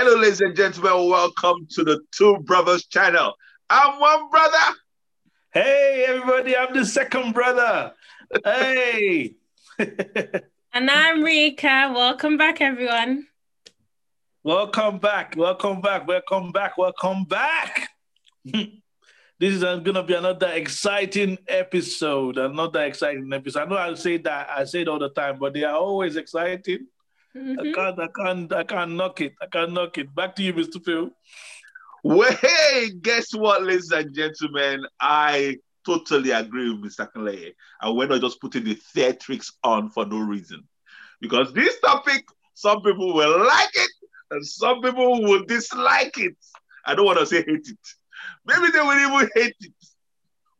Hello, ladies and gentlemen. Welcome to the Two Brothers channel. I'm one brother. Hey, everybody. I'm the second brother. Hey. And I'm Rika. Welcome back, everyone. welcome back. Welcome back. Welcome back. Welcome back. this is going to be another exciting episode. Another exciting episode. I know I say that. I say it all the time, but they are always exciting. I Mhm. can't, I can't, I can't knock it. I can't knock it. Back to you, Mr. Phil. Well, hey, guess what, ladies and gentlemen? I totally agree with Mr. Kaleye. And we're not just putting the theatrics on for no reason. Because this topic, some people will like it and some people will dislike it. I don't want to say hate it. Maybe they will even hate it.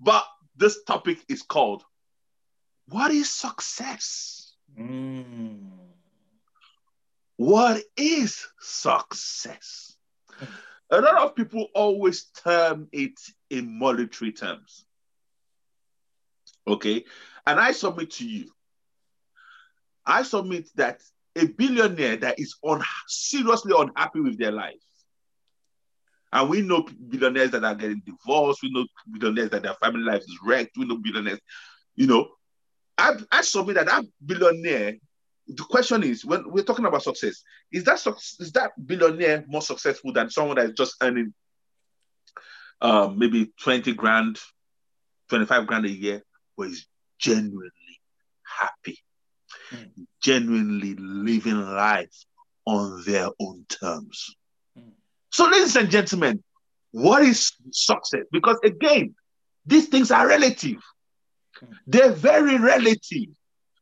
But this topic is called What is Success? Mm. What is success? A lot of people always term it in monetary terms. Okay. And I submit to you, I submit that a billionaire that is un- seriously unhappy with their life, and we know billionaires that are getting divorced, we know billionaires that their family life is wrecked, we know billionaires, you know, I, I submit that that billionaire the question is when we're talking about success is that is that billionaire more successful than someone that is just earning um, maybe 20 grand 25 grand a year but is genuinely happy Mm. genuinely living life on their own terms Mm. so ladies and gentlemen what is success because again these things are relative Mm. they're very relative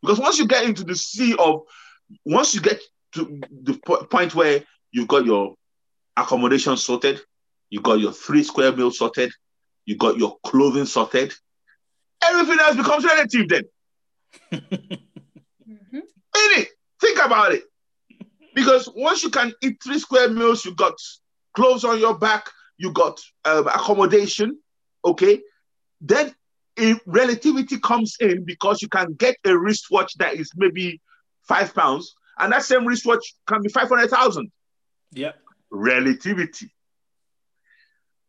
because once you get into the sea of, once you get to the point where you've got your accommodation sorted, you got your three square meals sorted, you got your clothing sorted, everything else becomes relative then. Mhm. Ain't it? Think about it. Because once you can eat three square meals, you got clothes on your back, you got um, accommodation, okay? Then a relativity comes in because you can get a wristwatch that is maybe five pounds, and that same wristwatch can be 500,000. Yeah. Relativity.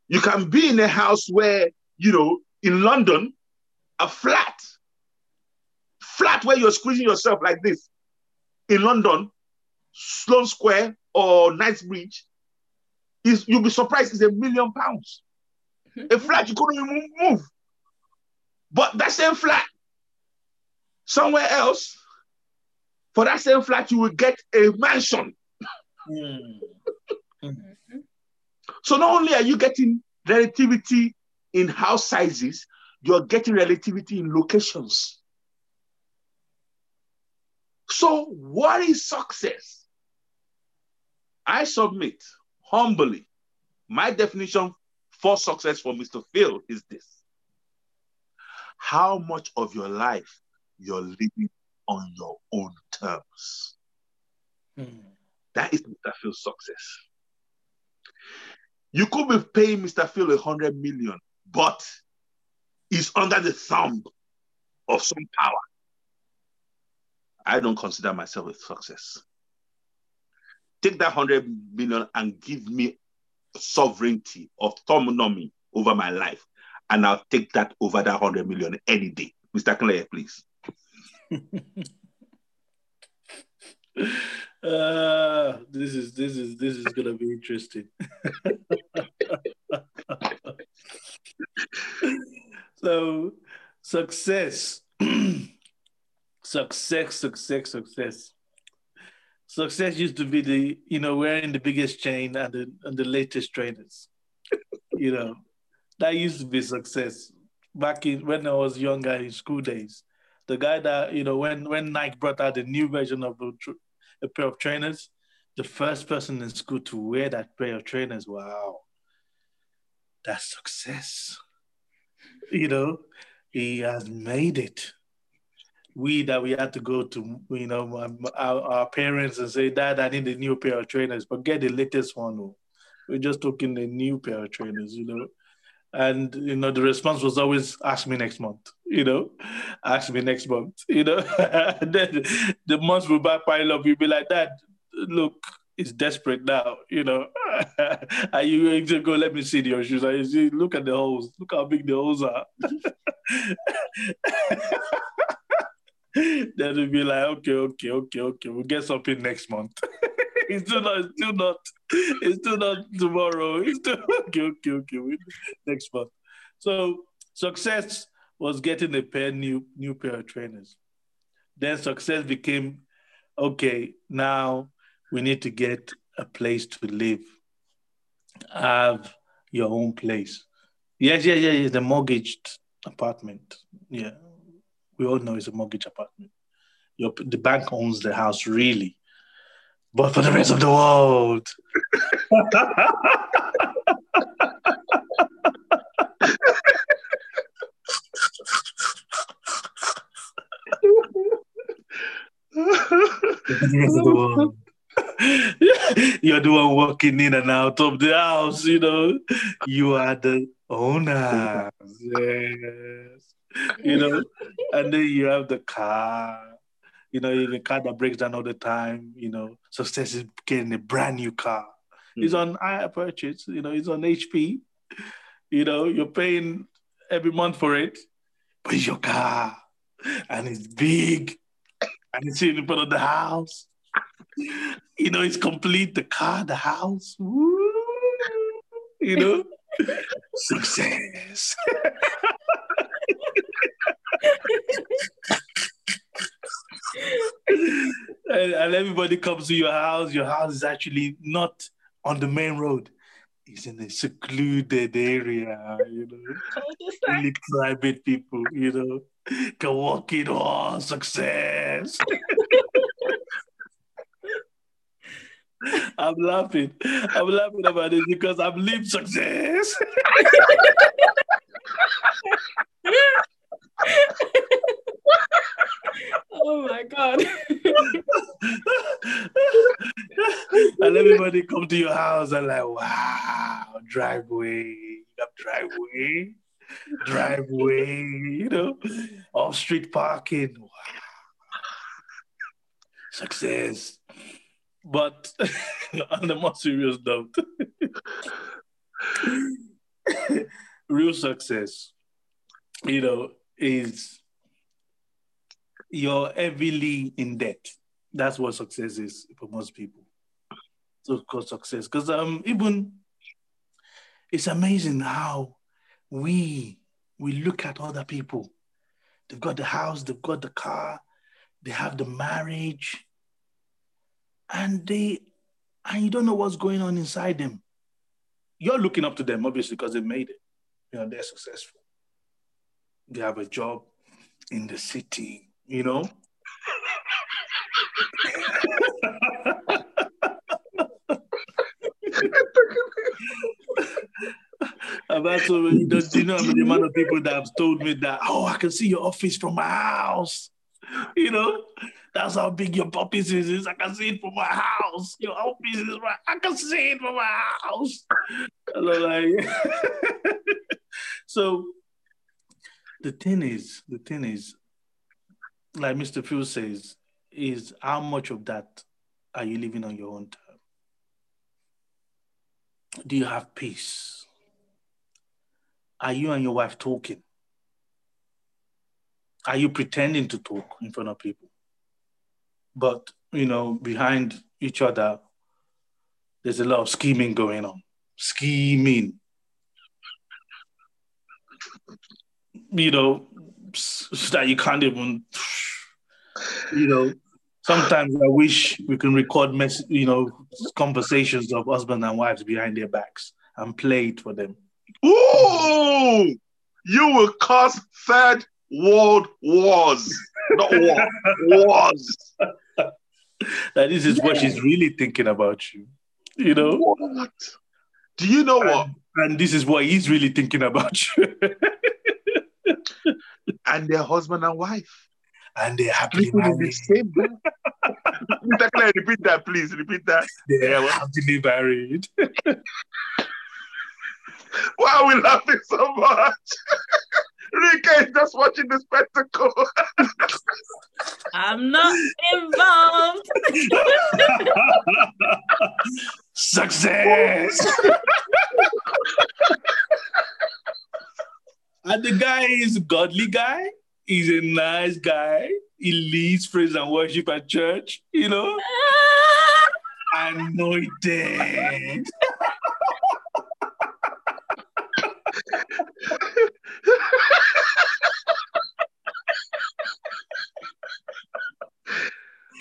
You can be in a house where, you know, in London, a flat, flat where you're squeezing yourself like this in London, Sloane Square or Knightsbridge, is you'll be surprised it's a million pounds. A flat you couldn't even move. But that same flat, somewhere else, for that same flat, you will get a mansion. Mm. So not only are you getting relativity in house sizes, you're getting relativity in locations. So, what is success? I submit humbly my definition for success for Mr. Phil is this how much of your life you're living on your own terms. Mm. That is Mr. Phil's success. You could be paying Mr. Phil a hundred million, but he's under the thumb of some power. I don't consider myself a success. Take that hundred million and give me sovereignty, autonomy over my life, and I'll take that over that hundred million any day. Mr. Claire, please. Uh, this is this is this is gonna be interesting. so, success, success, success, success. Success used to be the you know wearing the biggest chain and the and the latest trainers. you know, that used to be success back in when I was younger in school days. The guy that you know when when Nike brought out the new version of the tr- a pair of trainers, the first person in school to wear that pair of trainers. Wow, that's success. You know, he has made it. We that we had to go to, you know, our, our parents and say, Dad, I need a new pair of trainers, but get the latest one. oh. We're just talking the new pair of trainers, you know. And you know, the response was always ask me next month, you know, ask me next month, you know. then the months will back pile up, you'll be like, that look, it's desperate now, you know. are you going to go, let me see your shoes? You see, look at the holes. Look how big the holes are. then it'll be like, okay, okay, okay, okay, we'll get something next month. It's still not, it's still not, it's still not tomorrow. It's still okay, okay, okay, next month. So success was getting a pair new new pair of trainers. Then success became okay, now we need to get a place to live. Have your own place. Yes, yes, yes, yeah. The mortgaged apartment. Yeah. We all know it's a mortgage apartment. Your, the bank owns the house, really. But for the rest of the world. You're the one walking in and out of the house, you know. You are the owner. Yes. You know, and then you have the car, you know, the car that breaks down all the time, you know. Success is getting a brand new car. Mm. It's on hire purchase, you know, it's on HP. You know, you're paying every month for it, but it's your car and it's big and it's in front of the house. You know, it's complete the car, the house. Woo! You know, success. and, and, everybody comes to your house. Your house is actually not on the main road. It's in a secluded area, you know. Only private people, you know can walk in oh success. I'm laughing. I'm laughing about it because I've lived success. oh my god. and everybody come to your house and like, wow, driveway, driveway driveway, you know, off street parking. Wow. Success. But on the more serious note, real success, you know, is you're heavily in debt. That's what success is for most people. So called success. Because um even it's amazing how we we look at other people. They've got the house, they've got the car, they have the marriage, and they and you don't know what's going on inside them. You're looking up to them, obviously, because they made it. You know, they're successful. They have a job in the city, you know. I've do you know the amount of people that have told me that, oh, I can see your office from my house. You know, that's how big your office is. I can see it from my house. Your office is right. I can see it from my house. Like, so the thing is, the thing is, like Mr. Phil says, is how much of that are you living on your own term? Do you have peace? Are you and your wife talking? Are you pretending to talk in front of people? But, you know, behind each other, there's a lot of scheming going on. Scheming. You know, that you can't even, you know, sometimes I wish we can record, mess, you know, conversations of husband and wives behind their backs and play it for them. Ooh, you will cause third world wars, not war, wars. That this is what she's really thinking about you. You know what? Do you know and, what? And this is what he's really thinking about you. and their husband and wife. And they're happily married. The same repeat that, please. Repeat that. They're happily married. Why are we laughing so much? Rika is just watching the spectacle. I'm not involved. Success. and the guy is a godly guy. He's a nice guy. He leads praise and worship at church, you know. Anointed.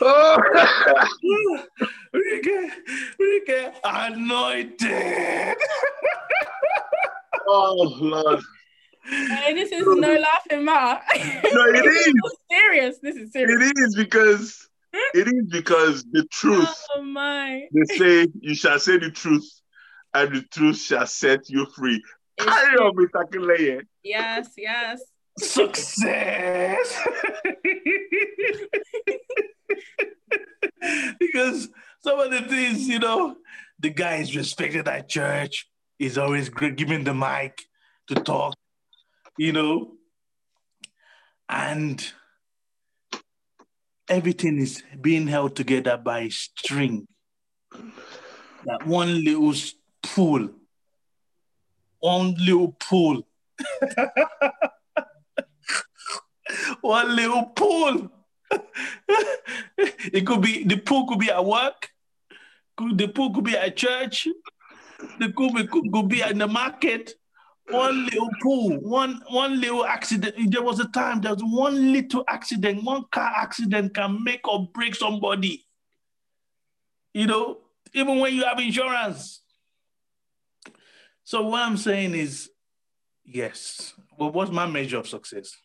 oh. Rika, Rika, anointed. oh, Lord. Hey, this is no laughing matter. No, it is. serious. This is serious. It is because it is because the truth. Oh my. They say you shall say the truth, and the truth shall set you free. It's Carry on, Mr. Kileye. Yes, yes. Success. because some of the things, you know, the guy is respected at church. He's always gr- giving the mic to talk, you know, and everything is being held together by a string. That one little pull, one little pull, one little pull. it could be the pool could be at work, could, the pool could be at church, the pool could, could, be in the market. One little pool, one one little accident. There was a time there was one little accident, one car accident can make or break somebody. You know, even when you have insurance. So what I'm saying is, yes. Well, what's my measure of success?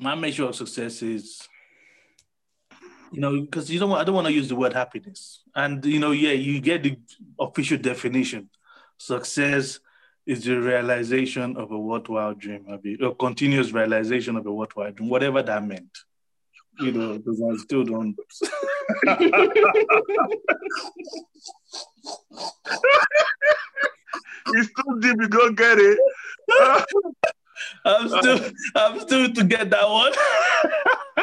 My measure of success is, you know, because you don't. I don't want to use the word happiness. And you know, yeah, you get the official definition. Success is the realization of a worthwhile dream, a continuous realization of a worthwhile dream, whatever that meant. You know, because I still don't. It's too deep, you don't get it. I'm still, I'm still to get that one.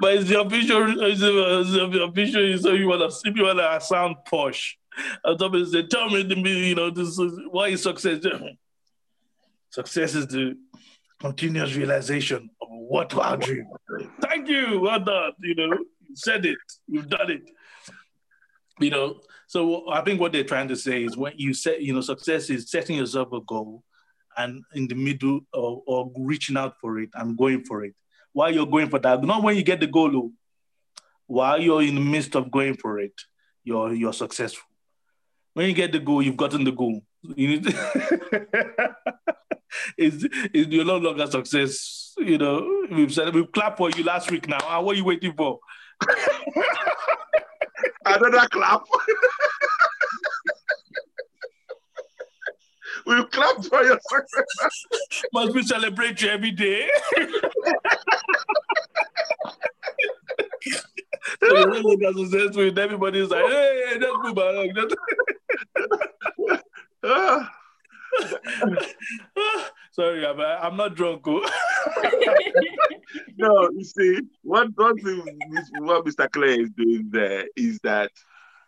but it's the official, it's the, it's the official. So you wanna, if you wanna sound posh, I'm talking. Tell me, the you know, this is why is success? Success is the continuous realization of a worthwhile dream. Thank you, well done. You know, you said it, you've done it. You know, so I think what they're trying to say is when you set, you know, success is setting yourself a goal and in the middle or, or reaching out for it and going for it. While you're going for that, not when you get the goal, oh. while you're in the midst of going for it, you're you're successful. When you get the goal, you've gotten the goal. You need it's, it's you're no longer success. You know, we've said we've clapped for you last week now. Ah, what are you waiting for? Another clap. we clapped for your success. Must we celebrate you every day? so you're no longer successful, and everybody's like, hey, hey, just move along. Sorry, I'm, I'm not drunk. oh. no, you see, what this- what Mr. Clay is doing there is that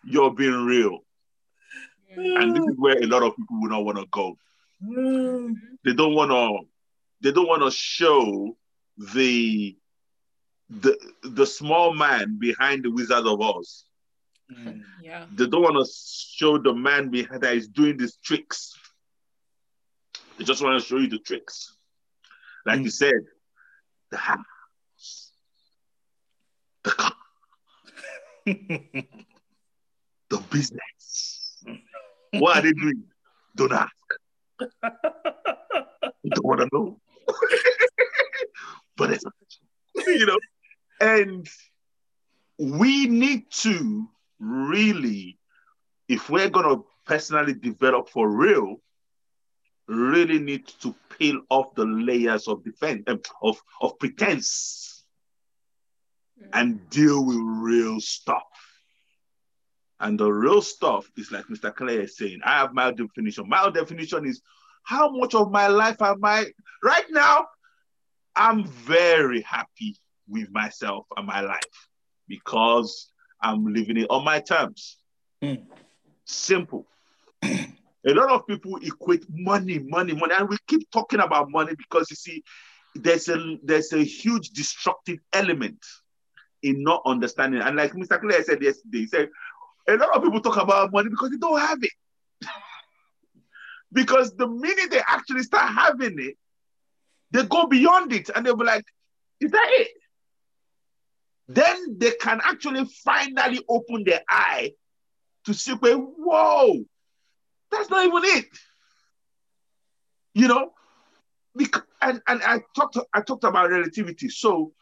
you're being real. And this is where a lot of people will not want to go. They don't want to they don't want to show the the the small man behind the Wizard of Oz. Mm. yeah. They don't want to show the man behind that is doing these tricks. They just want to show you the tricks. Like Mm. you said, the house, the car, the business. What are they doing? Don't ask. You don't want to know. but it's you know, and we need to really, if we're gonna personally develop for real, really need to peel off the layers of defense um, of of pretense and deal with real stuff. And the real stuff is like Mr. Clay is saying, I have my definition. My definition is how much of my life am I right now? I'm very happy with myself and my life because I'm living it on my terms. Mm. Simple. a lot of people equate money, money, money, and we keep talking about money because you see, there's a there's a huge destructive element in not understanding. And like Mr. Clay said yesterday, he said a lot of people talk about money because they don't have it. because the minute they actually start having it, they go beyond it and they'll be like, is that it? Then they can actually finally open their eye to see, whoa, that's not even it. You know, and, and I talked I talked about relativity. So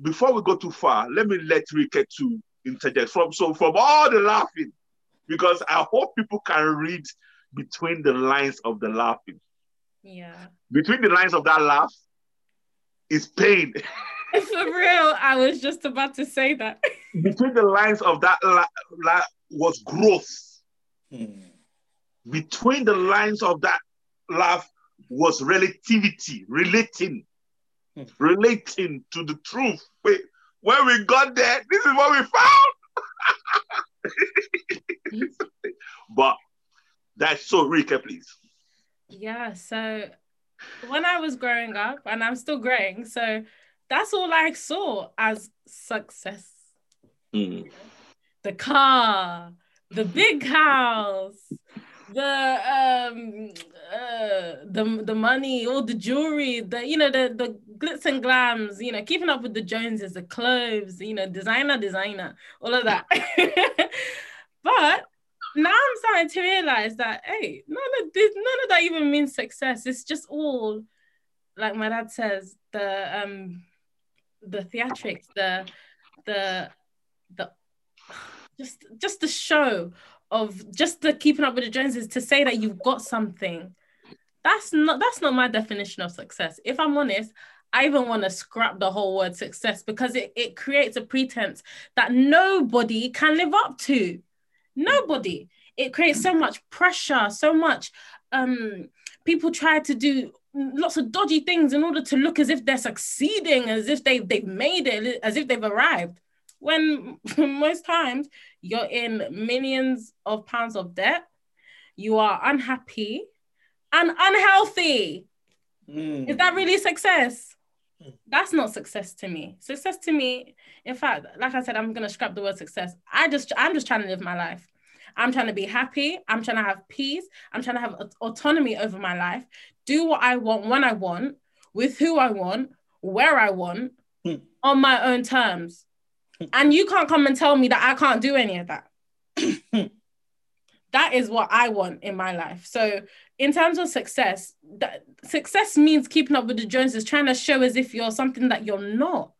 before we go too far, let me let Rika to interject from so from all the laughing, because I hope people can read between the lines of the laughing. Yeah. Between the lines of that laugh is pain. For real, I was just about to say that. between the lines of that la- la- was growth. Hmm. Between the lines of that laugh was relativity, relating, Hmm. relating to the truth. Wait, when we got there, this is what we found. but that's so Rika, please. Yeah, so when I was growing up, and I'm still growing, so that's all I saw as success. Mm. The car, the big house, the um uh the the money, all the jewelry, the you know, the the glitz and glams, you know, keeping up with the Joneses, the clothes, you know, designer, designer, all of that. but now I'm starting to realize that hey, none of this, none of that even means success. It's just all like my dad says, the um the theatrics, the the the just just the show of just the keeping up with the Joneses to say that you've got something. That's not that's not my definition of success. If I'm honest, I even want to scrap the whole word success because it, it creates a pretense that nobody can live up to. Nobody. It creates so much pressure, so much um people try to do lots of dodgy things in order to look as if they're succeeding, as if they, they've made it, as if they've arrived. When most times you're in millions of pounds of debt, you are unhappy and unhealthy. Mm. Is that really success? That's not success to me. Success to me, in fact, like I said, I'm gonna scrap the word success. I just I'm just trying to live my life. I'm trying to be happy. I'm trying to have peace. I'm trying to have autonomy over my life. Do what I want when I want, with who I want, where I want, Hmm. on my own terms. And you can't come and tell me that I can't do any of that. that is what I want in my life. So, in terms of success, that success means keeping up with the Joneses, trying to show as if you're something that you're not.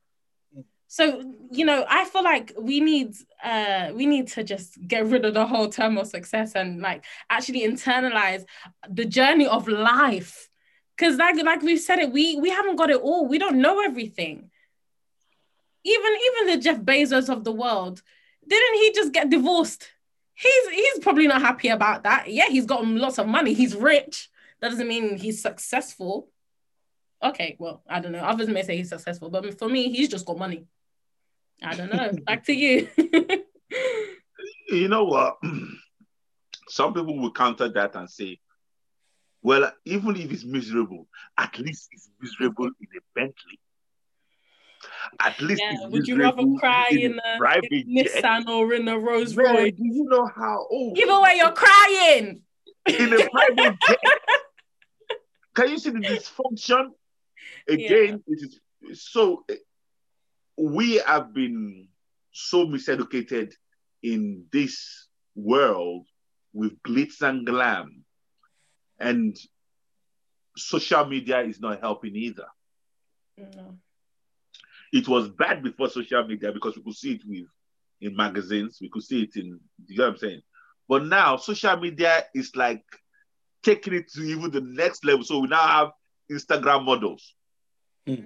So, you know, I feel like we need uh we need to just get rid of the whole term of success and like actually internalize the journey of life. Cause like like we've said it, we we haven't got it all. We don't know everything. Even even the Jeff Bezos of the world, didn't he just get divorced? He's he's probably not happy about that. Yeah, he's got lots of money. He's rich. That doesn't mean he's successful. Okay, well, I don't know. Others may say he's successful, but for me, he's just got money. I don't know. Back to you. You know what? Some people will counter that and say, well, even if it's miserable, at least it's miserable in a Bentley. At least yeah, it's would you rather cry in a a, private in a. Nissan or in a Rolls Royce? do you know how? Oh, Either way, you're crying. in a private jet. Can you see the dysfunction? Again, it is so. We have been so miseducated in this world with glitz and glam, and social media is not helping either. No. It was bad before social media because we could see it with in magazines, we could see it in. You know what I'm saying? But now social media is like taking it to even the next level. So we now have Instagram models. Hmm.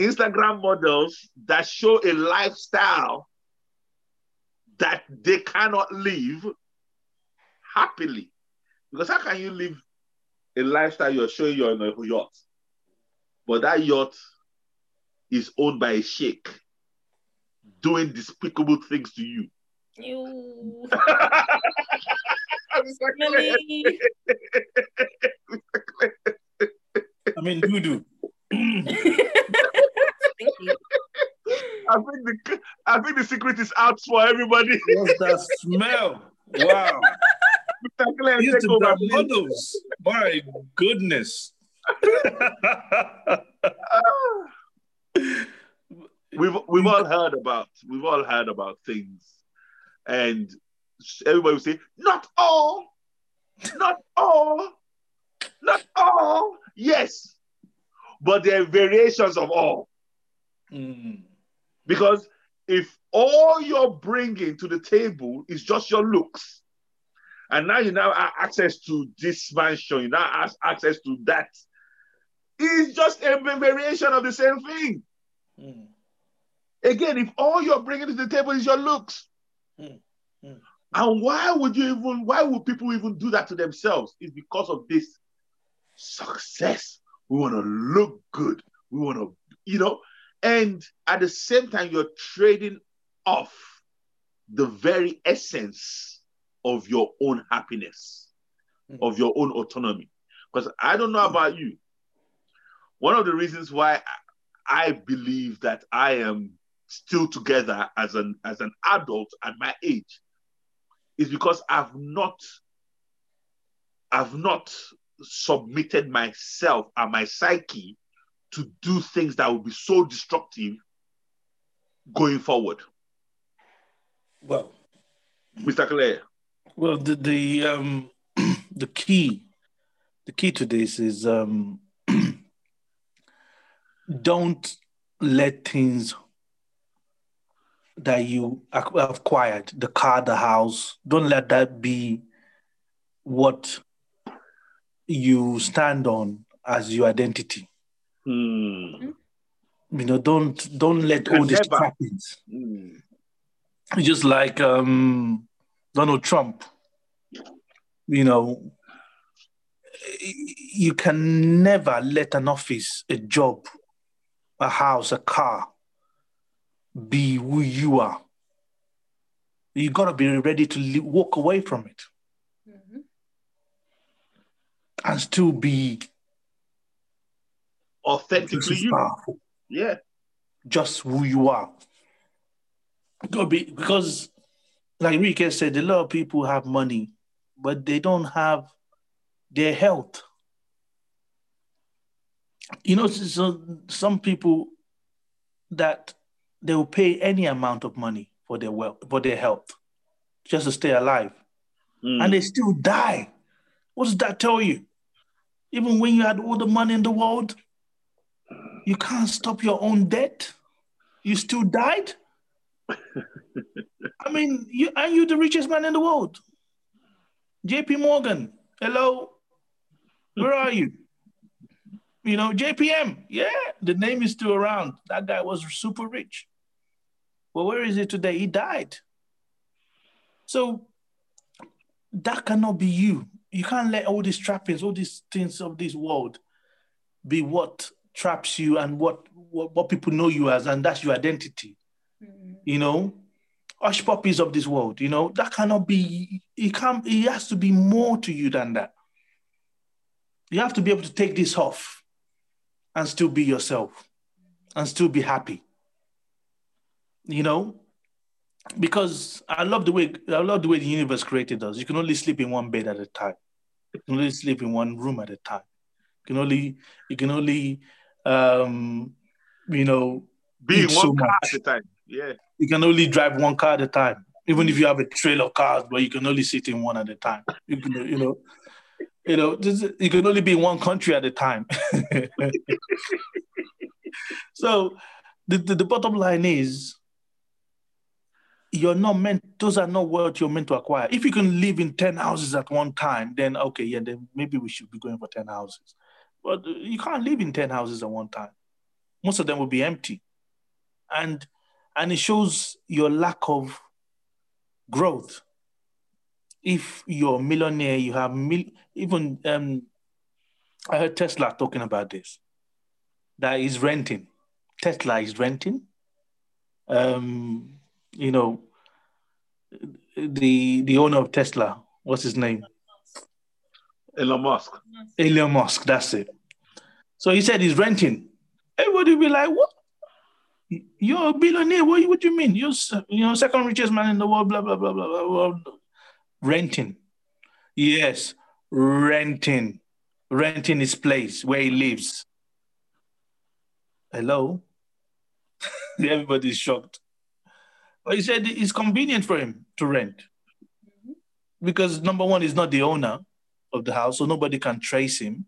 Instagram models that show a lifestyle that they cannot live happily. Because how can you live a lifestyle you're showing you're on a yacht, but that yacht is owned by a sheikh doing despicable things to you? You. Mr. Clay. Really? I mean, doo doo. Thank you. I think the I think the secret is out for everybody. What's that smell? Wow. Mr. Clay, Used take to over, models. My goodness. we've we've all heard about we've all heard about things, and everybody will say, "Not all, not all, not all." Yes, but there are variations of all. Mm. Because if all you're bringing to the table is just your looks, and now you now have access to this mansion, you now have access to that, it's just a variation of the same thing. Mm. Again, if all you're bringing to the table is your looks, Mm, mm. and why would you even, why would people even do that to themselves? It's because of this success. We want to look good. We want to, you know, and at the same time, you're trading off the very essence of your own happiness, Mm. of your own autonomy. Because I don't know about you. One of the reasons why I I believe that I am still together as an as an adult at my age is because I've not I've not submitted myself and my psyche to do things that would be so destructive going forward. Well, Mr. Claire. well, the the um the key, the key to this is um don't let things that you ac- acquired, the car, the house, don't let that be what you stand on as your identity. Hmm. You know, don't don't let all these never. trappings. Hmm. just like um, Donald Trump. You know, you can never let an office, a job, a house, a car be who you are. You got to be ready to li- walk away from it Mhm. and still be Authentically you. powerful, Yeah. just who you are. Because, like Rika said, a lot of people have money, but they don't have their health. You know, so so some people that they will pay any amount of money for their wealth, for their health, just to stay alive, Hmm. and they still die. What does that tell you? Even when you had all the money in the world, you can't stop your own debt. You still died. I mean, you are you the richest man in the world? JP Morgan, hello, where are you? You know, JPM, yeah, the name is still around. That guy was super rich. But where is he today? He died. So that cannot be you. You can't let all these trappings, all these things of this world be what traps you and what, what, what people know you as, and that's your identity Mhm. you know, hush puppies of this world, you know, that cannot be, it can't, it has to be more to you than that. You have to be able to take this off and still be yourself and still be happy. You know, because I love the way I love the way the universe created us. You can only sleep in one bed at a time. You can only sleep in one room at a time. You can only you can only um you know Be one so car much at a time. Yeah. you can only drive one car at a time. Even if you have a trail of cars, but you can only sit in one at a time. You can, you know, you know, you can only be in one country at a time. so, the, the the bottom line is, you're not meant. Those are not what you're meant to acquire. If you can live in ten houses at one time, then okay, yeah, then maybe we should be going for ten houses. But you can't live in ten houses at one time. Most of them will be empty, and and it shows your lack of growth. If you're a millionaire, you have mil- even um, I heard Tesla talking about this. That is renting. Tesla is renting. Um, you know, the the owner of Tesla, what's his name? Elon Musk. Elon Musk, that's it. So he said he's renting. Everybody will be like, what? You're a billionaire. What, what do you mean? You're you know second richest man in the world. Blah blah blah blah blah. blah. Renting, yes, renting, renting his place where he lives. Hello, everybody's shocked. But he said it's convenient for him to rent mm-hmm. because number one, he's not the owner of the house, so nobody can trace him.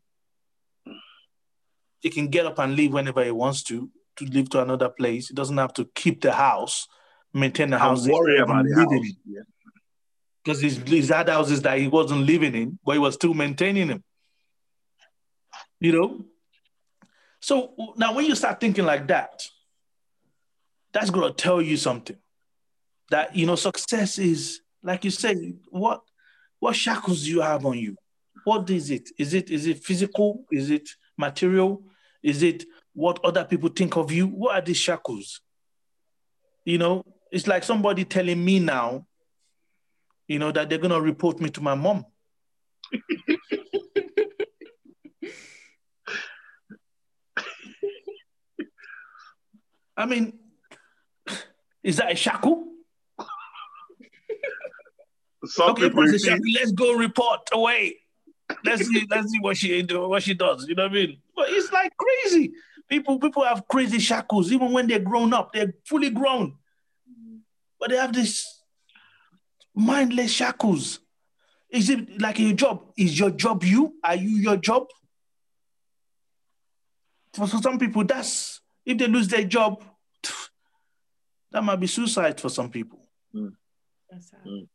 He can get up and leave whenever he wants to to live to another place. He doesn't have to keep the house, maintain the house. Worry about the house. Yeah. Because he's, he's had houses that he wasn't living in, but he was still maintaining them. You know? So now when you start thinking like that, that's gonna tell you something. That you know, success is like you say, what what shackles do you have on you? What is it? Is it is it physical? Is it material? Is it what other people think of you? What are these shackles? You know, it's like somebody telling me now, you know, that they're gonna report me to my mom. I mean, is that a shackle? Some okay, people think- let's go report away. Let's see, let's see what she what she does. You know what I mean? But it's like crazy. People, people have crazy shackles, even when they're grown up, they're fully grown. But they have this mindless shackles. Is it like your job? Is your job you? Are you your job? For for some people, that's if they lose their job, that might be suicide for some people. Mm. That's sad. Mm.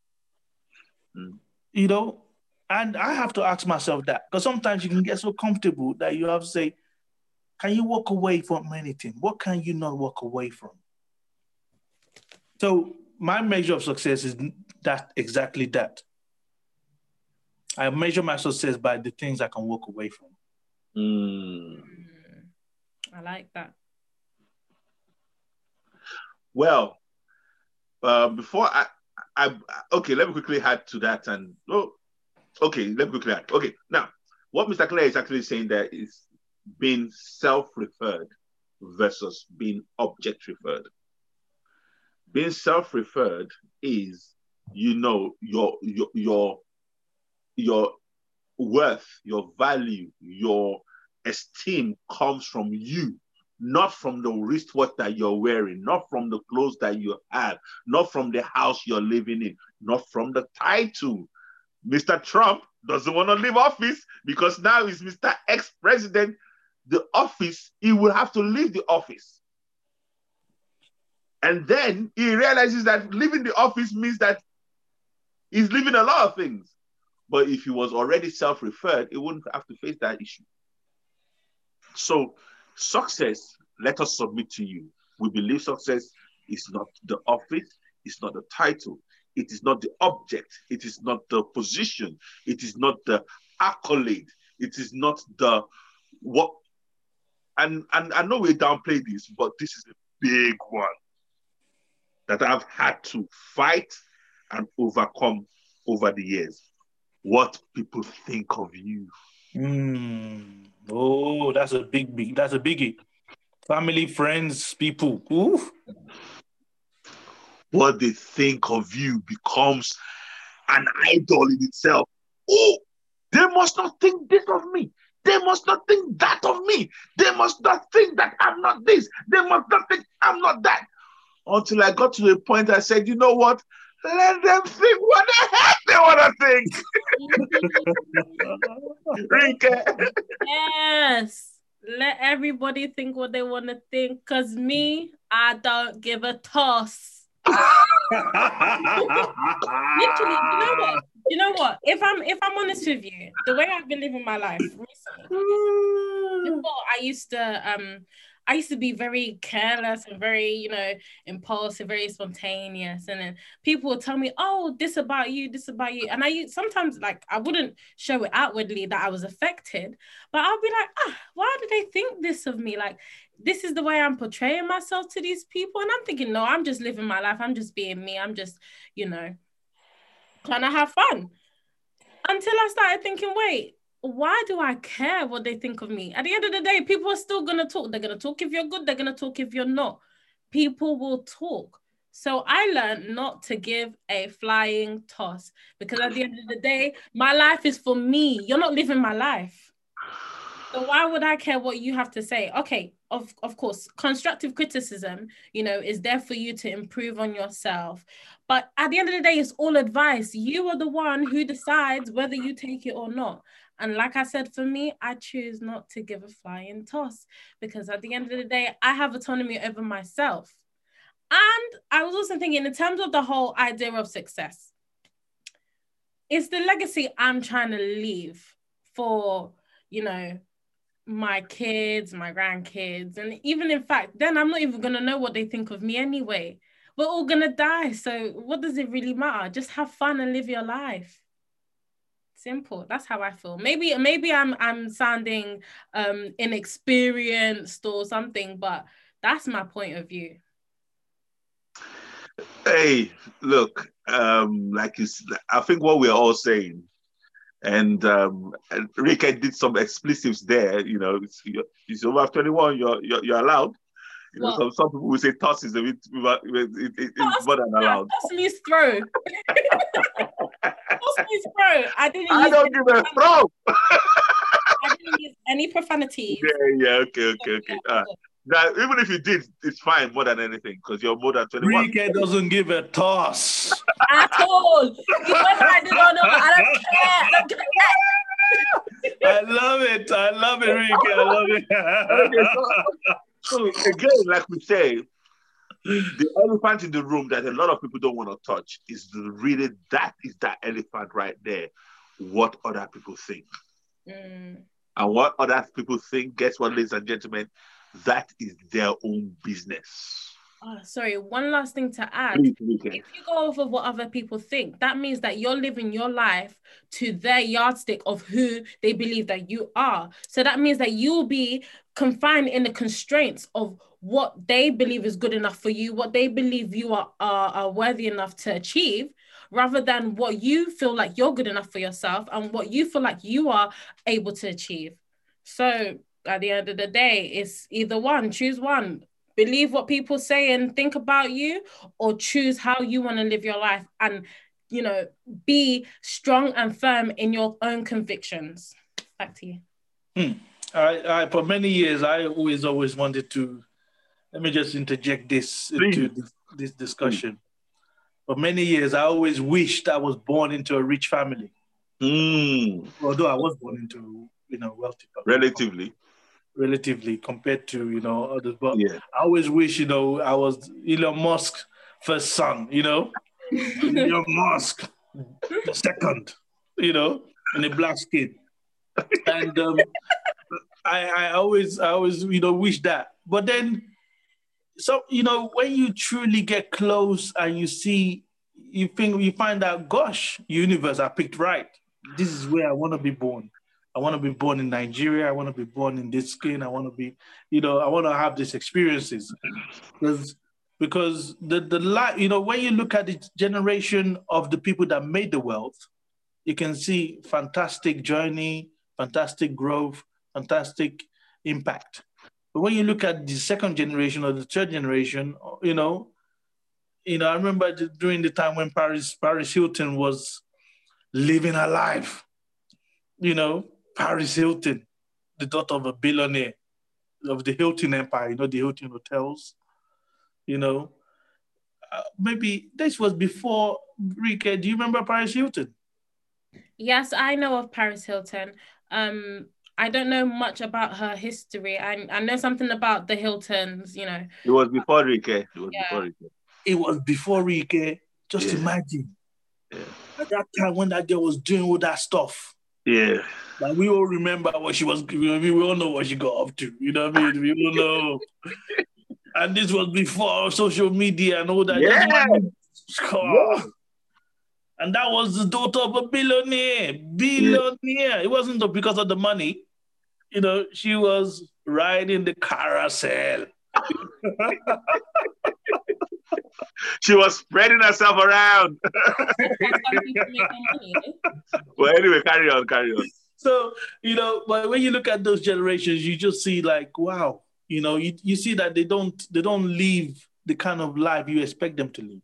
Mm. you know and i have to ask myself that because sometimes you can get so comfortable that you have to say can you walk away from anything what can you not walk away from so my measure of success is that exactly that i measure my success by the things i can walk away from Mm. I like that. Well, uh, before I, I, okay, let me quickly add to that. And oh, okay, let me quickly add. Okay, now what Mr. Clare is actually saying there is being self-referred versus being object-referred. Being self-referred is, you know, your your your your worth, your value, your esteem comes from you not from the wristwatch that you're wearing, not from the clothes that you have, not from the house you're living in, not from the title. Mr. Trump doesn't want to leave office because now he's Mr. Ex President. The office, he will have to leave the office. And then he realizes that leaving the office means that he's leaving a lot of things. But if he was already self referred, he wouldn't have to face that issue. So, success, let us submit to you. We believe success is not the office, it's not the title, it is not the object, it is not the position, it is not the accolade, it is not the what. And, and I know we downplay this, but this is a big one that I've had to fight and overcome over the years. What people think of you. Mm. Oh, that's a big, big, that's a biggie. Family, friends, people. Oof. What they think of you becomes an idol in itself. Oh, they must not think this of me. They must not think that of me. They must not think that I'm not this. They must not think I'm not that. Until I got to the point I said, you know what? Let them think what the heck they want to think. Rinke. yes. Let everybody think what they want to think. Cause me, I don't give a toss. Literally, you know what? You know what? If I'm if I'm honest with you, the way I've been living my life recently, before I used to um I used to be very careless and very, you know, impulsive, very spontaneous. And then people would tell me, oh, this about you, this about you. And I sometimes like I wouldn't show it outwardly that I was affected, but I'll be like, ah, why do they think this of me? Like, this is the way I'm portraying myself to these people. And I'm thinking, no, I'm just living my life. I'm just being me. I'm just, you know, trying to have fun. Until I started thinking, wait, why do I care what they think of me? At the end of the day, people are still gonna talk. They're gonna talk if you're good, they're gonna talk if you're not. People will talk. So I learned not to give a flying toss because at the end of the day, my life is for me. You're not living my life. So why would I care what you have to say? Okay, of, of course, constructive criticism, you know, is there for you to improve on yourself. But at the end of the day, it's all advice. You are the one who decides whether you take it or not. And like I said, for me, I choose not to give a flying toss because at the end of the day, I have autonomy over myself. And I was also thinking, in terms of the whole idea of success, it's the legacy I'm trying to leave for, you know, my kids, my grandkids. And even in fact, then I'm not even to know what they think of me anyway. We're all to die. So what does it really matter? Just have fun and live your life simple that's how i feel maybe maybe i'm i'm sounding um inexperienced or something but that's my point of view hey look um like you i think what we're all saying and um Rika did some explicitives there you know it's, it's over 21 you're, you're you're allowed you know, some, some people will say toss is a bit it, it, it's more than allowed. Toss means throw. toss means throw. I didn't. I don't give a throw. I didn't use any profanity. Yeah, yeah, okay, okay, okay. Uh, now, even if you did, it's fine more than anything because you're more than 21. Rika doesn't give a toss. At all. Whether I did or not, I don't care. I don't give a care. I love it. I love it, Rika. I love it. okay, so, so again, like we say, the elephant in the room that a lot of people don't want to touch is really that is that elephant right there. What other people think. Mm. And what other people think, guess what, ladies and gentlemen? That is their own business. Oh, sorry, one last thing to add. Please, please. If you go over what other people think, that means that you're living your life to their yardstick of who they believe that you are. So that means that you'll be confined in the constraints of what they believe is good enough for you, what they believe you are, are, are worthy enough to achieve, rather than what you feel like you're good enough for yourself and what you feel like you are able to achieve. So at the end of the day, it's either one, choose one. Believe what people say and think about you or choose how you want to live your life and you know be strong and firm in your own convictions. Back to you. Hmm. I, I, for many years i always always wanted to let me just interject this into this, this discussion. For many years i always wished i was born into a rich family. Mm. although i was born into you know wealthy relatively relatively compared to you know others. But yeah. I always wish you know I was Elon Musk's first son. You know, Elon Musk the second. You know, and a black skin, and um, I, I always I always you know wish that. But then, so you know when you truly get close and you see. You think you find out, gosh, universe, I picked right. This is where I want to be born I want to be born in Nigeria. I want to be born in this skin. I want to be, you know, I want to have these experiences. Because because the the life, you know, when you look at the generation of the people that made the wealth, you can see fantastic journey, fantastic growth, fantastic impact. But when you look at the second generation or the third generation, you know, you know, I remember during the time when Paris Paris Hilton was living her life, you know, Paris Hilton, the daughter of a billionaire of the Hilton Empire, you know, the Hilton hotels, you know. Uh, maybe this was before Rika. Do you remember Paris Hilton? Yes, I know of Paris Hilton. Um, I don't know much about her history. I, I know something about the Hiltons, you know. It was before Rika. It was yeah. before Rika. It was before Rika. Just yeah. imagine. Yeah. At that time when that girl was doing all that stuff Yeah. Like we all remember what she was. We all know what she got up to. You know what I mean? We all know. and this was before social media and all that. Yeah. yeah. And that was the daughter of a billionaire. Billionaire. Yeah. It wasn't because of the money. You know, she was riding the carousel. she was spreading herself around. well, anyway, carry on, carry on. So, you know, but when you look at those generations, you just see like, wow, you know, you, you see that they don't they don't live the kind of life you expect them to live.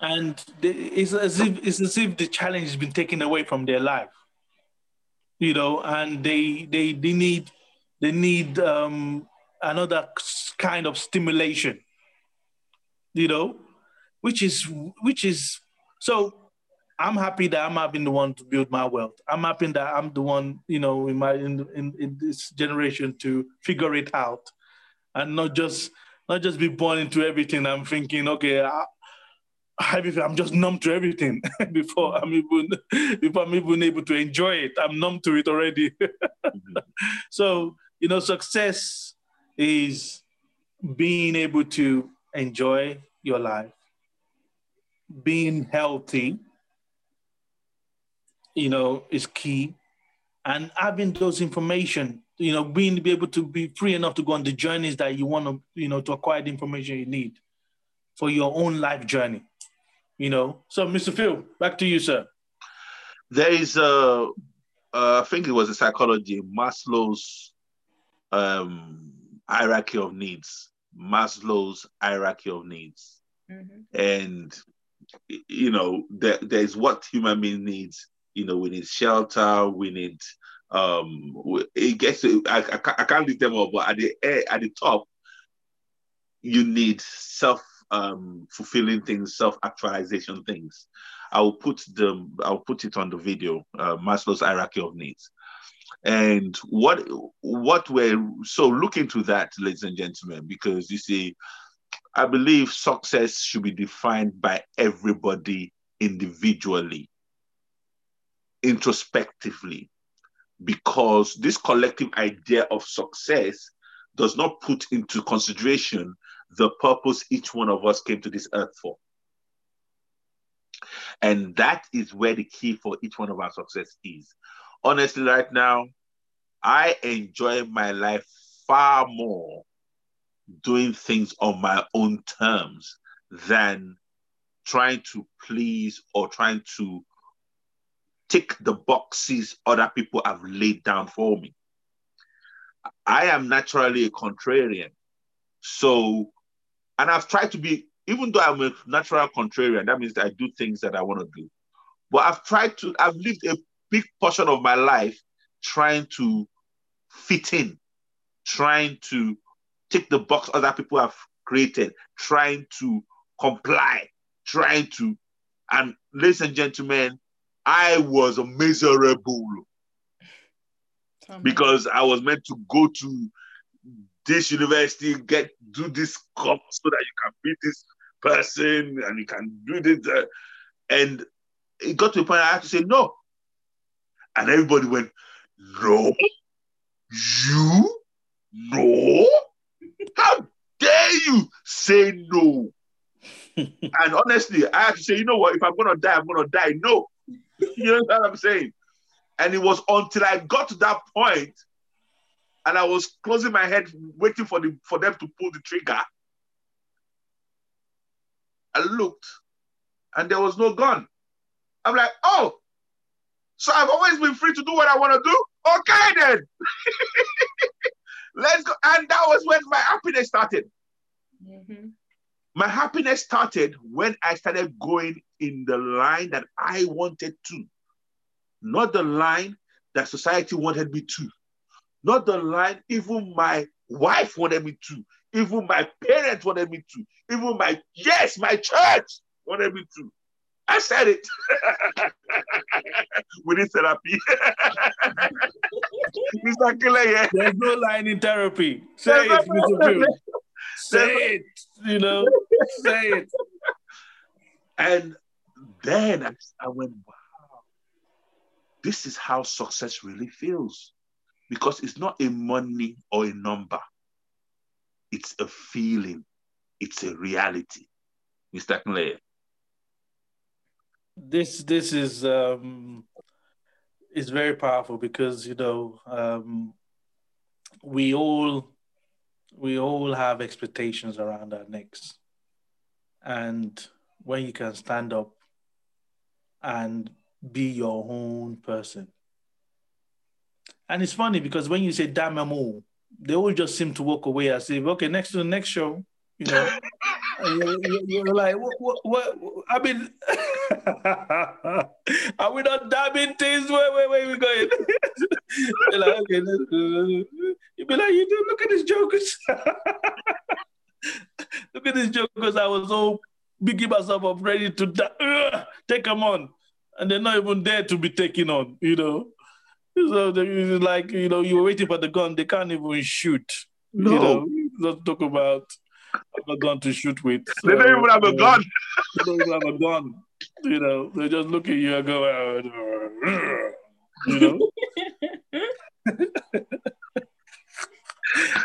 And they, it's as if it's as if the challenge has been taken away from their life. You know, and they they they need they need um, another kind of stimulation. You know, which is which is so I'm happy that I'm having the one to build my wealth. I'm happy that I'm the one, you know, in my in, in, in this generation to figure it out, and not just not just be born into everything. I'm thinking, okay, I, I'm just numb to everything before I'm even before I'm even able to enjoy it. I'm numb to it already. mm-hmm. So you know, success is being able to enjoy your life, being healthy you know, is key. And having those information, you know, being be able to be free enough to go on the journeys that you want to, you know, to acquire the information you need for your own life journey. You know. So, Mr. Phil, back to you, sir. There is a, I think it was a psychology, Maslow's um, hierarchy of needs. Maslow's hierarchy of needs. Mm-hmm. And you know, there, there's what human being needs you know, we need shelter, we need um it gets I, I, I can't leave them all, but at the at the top, you need self um fulfilling things, self-actualization things. I will put them I'll put it on the video, uh, Maslow's hierarchy of needs. And what what we're so look into that, ladies and gentlemen, because you see, I believe success should be defined by everybody individually introspectively because this collective idea of success does not put into consideration the purpose each one of us came to this earth for. And that is where the key for each one of our success is. Honestly, right now, I enjoy my life far more doing things on my own terms than trying to please or trying to tick the boxes other people have laid down for me. I am naturally a contrarian. So, and I've tried to be, even though I'm a natural contrarian, that means that I do things that I want to do. But I've tried to, I've lived a big portion of my life trying to fit in, trying to tick the box other people have created, trying to comply, trying to, and ladies and gentlemen, I was miserable because I was meant to go to this university, get do this course so that you can be this person and you can do this. Uh, and it got to a point I had to say no. And everybody went, No, you, no, how dare you say no? and honestly, I had to say, you know what? If I'm gonna die, I'm gonna die. No, you know what I'm saying? And it was until I got to that point and I was closing my head, waiting for the for them to pull the trigger. I looked and there was no gun. I'm like, oh, so I've always been free to do what I want to do? Okay then. Let's go. And that was when my happiness started. Mm-hmm. My happiness started when I started going in the line that I wanted to, not the line that society wanted me to, not the line even my wife wanted me to, even my parents wanted me to, even my, yes, my church wanted me to. I said it. we need therapy. Mr. Killer, yeah. There's no line in therapy. Say it, Mr. Phil. Say it, you know, say it. And then I, I went, wow. this is how success really feels because it's not a money or a number, it's a feeling, it's a reality. Mr. Clay. This this is um is very powerful because you know um we all we all have expectations around our necks. And when you can stand up and be your own person. And it's funny because when you say damn I'm all, they all just seem to walk away and say, okay, next to the next show, you know. you're, you're, like, what, what, what? I mean, are we not dabbing things? Where, where, where are we going? like, okay, you be like, you do, look at these jokers. look at these jokers. I was all bigging myself up, ready to da- take them on. And they're not even there to be taken on, you know. So it's like, you know, you're waiting for the gun, they can't even shoot. No. You know, let's talk about a gun to shoot with. So, they don't even have a gun. They don't even have a gun. You know, they just look at you and go, uh, you know. that's,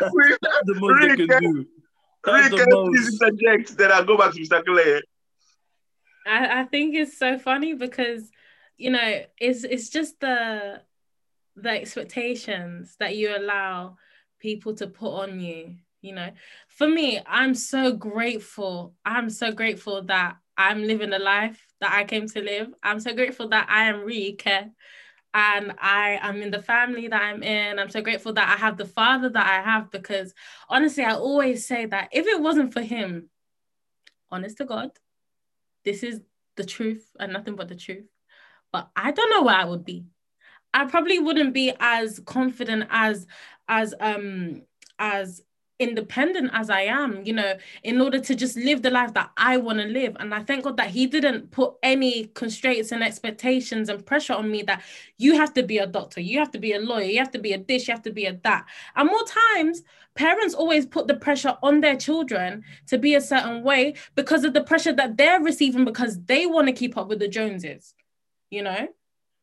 that's the most really they can do. That's really the most. interject, then I'll go back to Mr. Clay. I, I think it's so funny because you know it's it's just the the expectations that you allow people to put on you you know for me i'm so grateful i'm so grateful that i'm living the life that i came to live i'm so grateful that i am Rike and I am in the family that I'm in. I'm so grateful that I have the father that I have because honestly, I always say that if it wasn't for him, honest to God, this is the truth and nothing but the truth. But I don't know where I would be. I probably wouldn't be as confident as as um as independent as I am, you know, in order to just live the life that I want to live. And I thank God that He didn't put any constraints and expectations and pressure on me that you have to be a doctor, you have to be a lawyer, you have to be a this, you have to be a that. And more times, parents always put the pressure on their children to be a certain way because of the pressure that they're receiving because they want to keep up with the Joneses, you know?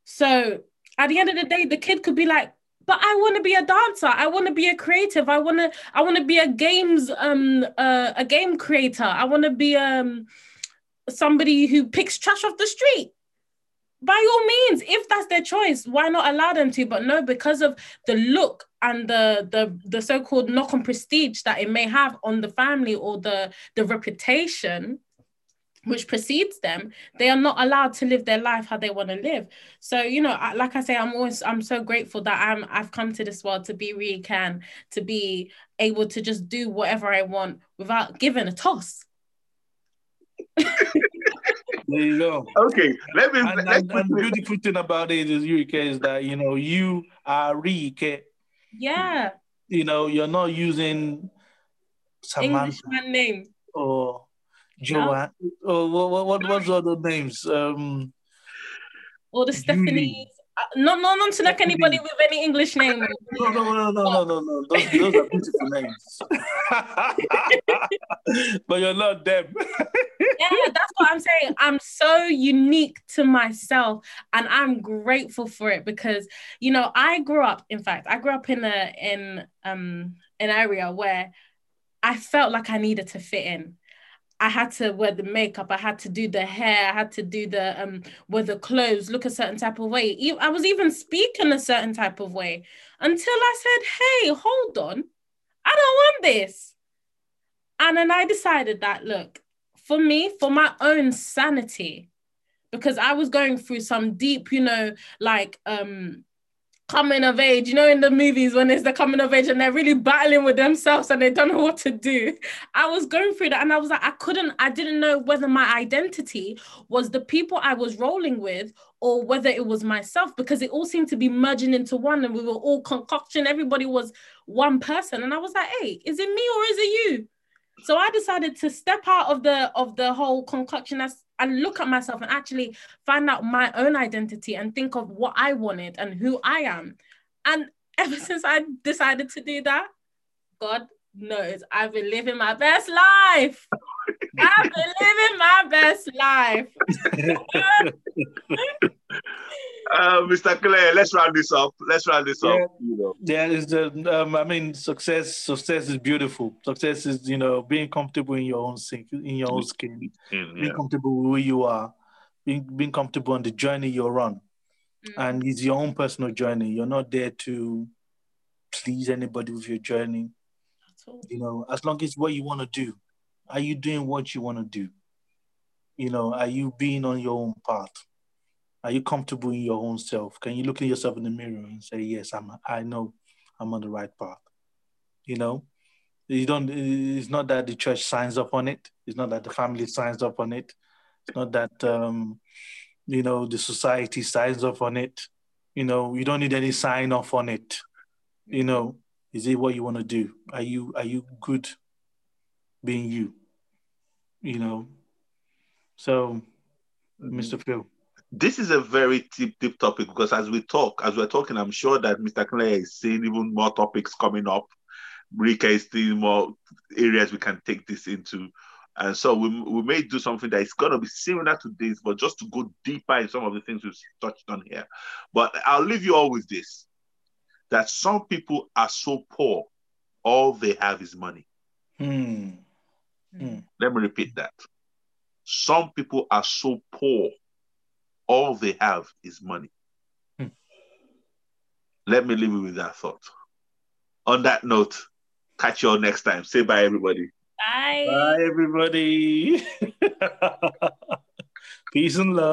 So at the end of the day, the kid could be like, but I want to be a dancer. I want to be a creative. I want to I want to be a games um uh, a game creator. I want to be um somebody who picks trash off the street. By all means, if that's their choice, why not allow them to? But no, because of the look and the the the so-called knock on prestige that it may have on the family or the the reputation, which precedes them they are not allowed to live their life how they want to live. So you know like i say i'm always i'm so grateful that i'm i've come to this world to be really can to be able to just do whatever i want without giving a toss. There you go. Okay let me and, and, and the beautiful thing about it is Eureka is that you know you are Rike. yeah. You know you're not using Samantha Englishman name. or Joanne. Oh, what, what, what's other names? Um, or the Stephanie. Uh, no, no, not to knock anybody with any English name. No, no, no, no, no, no, no. Those, those are beautiful names. but you're not them. yeah, that's what I'm saying. I'm so unique to myself, and I'm grateful for it because you know I grew up. In fact, I grew up in a in um an area where I felt like I needed to fit in. I had to wear the makeup, I had to do the hair, I had to do the um wear the clothes, look a certain type of way. I was even speaking a certain type of way until I said, "Hey, hold on, I don't want this." And then I decided that look, for me, for my own sanity, because I was going through some deep, you know, like um coming of age, you know, in the movies when it's the coming of age and they're really battling with themselves and they don't know what to do. I was going through that and I was like, I couldn't, I didn't know whether my identity was the people I was rolling with or whether it was myself because it all seemed to be merging into one and we were all concoction. Everybody was one person. And I was like, hey, is it me or is it you? So I decided to step out of the of the whole concoction as and look at myself and actually find out my own identity and think of what I wanted and who I am. And ever since I decided to do that, God knows I've been living my best life. I've been living my best life. Uh, Mr. Clay, let's round this up. Let's round this Yeah. up. You know. Yeah, is the um, I mean, success. Success is beautiful. Success is you know being comfortable in your own skin, in your own skin, Mm, being comfortable with who you are, being being comfortable on the journey you're on, Mm. and it's your own personal journey. You're not there to please anybody with your journey. You know, as long as what you want to do, are you doing what you want to do? You know, are you being on your own path? Are you comfortable in your own self? Can you look at yourself in the mirror and say, "Yes, I'm. I know I'm on the right path." You know, you don't. It's not that the church signs up on it. It's not that the family signs up on it. It's not that um, you know the society signs up on it. You know, you don't need any sign off on it. You know, is it what you want to do? Are you are you good being you? You know. So, Mr. Phil. This is a very deep, deep topic because as we talk, as we're talking, I'm sure that Mr. Clay is seeing even more topics coming up. Rika is seeing more areas we can take this into. And so we, we may do something that is going to be similar to this, but just to go deeper in some of the things we've touched on here. But I'll leave you all with this that some people are so poor, all they have is money. Hmm. Let me repeat that. Some people are so poor, all they have is money. Hmm. Let me leave you with that thought. On that note, catch you all next time. Say bye, everybody. Bye. Bye, everybody. Peace and love.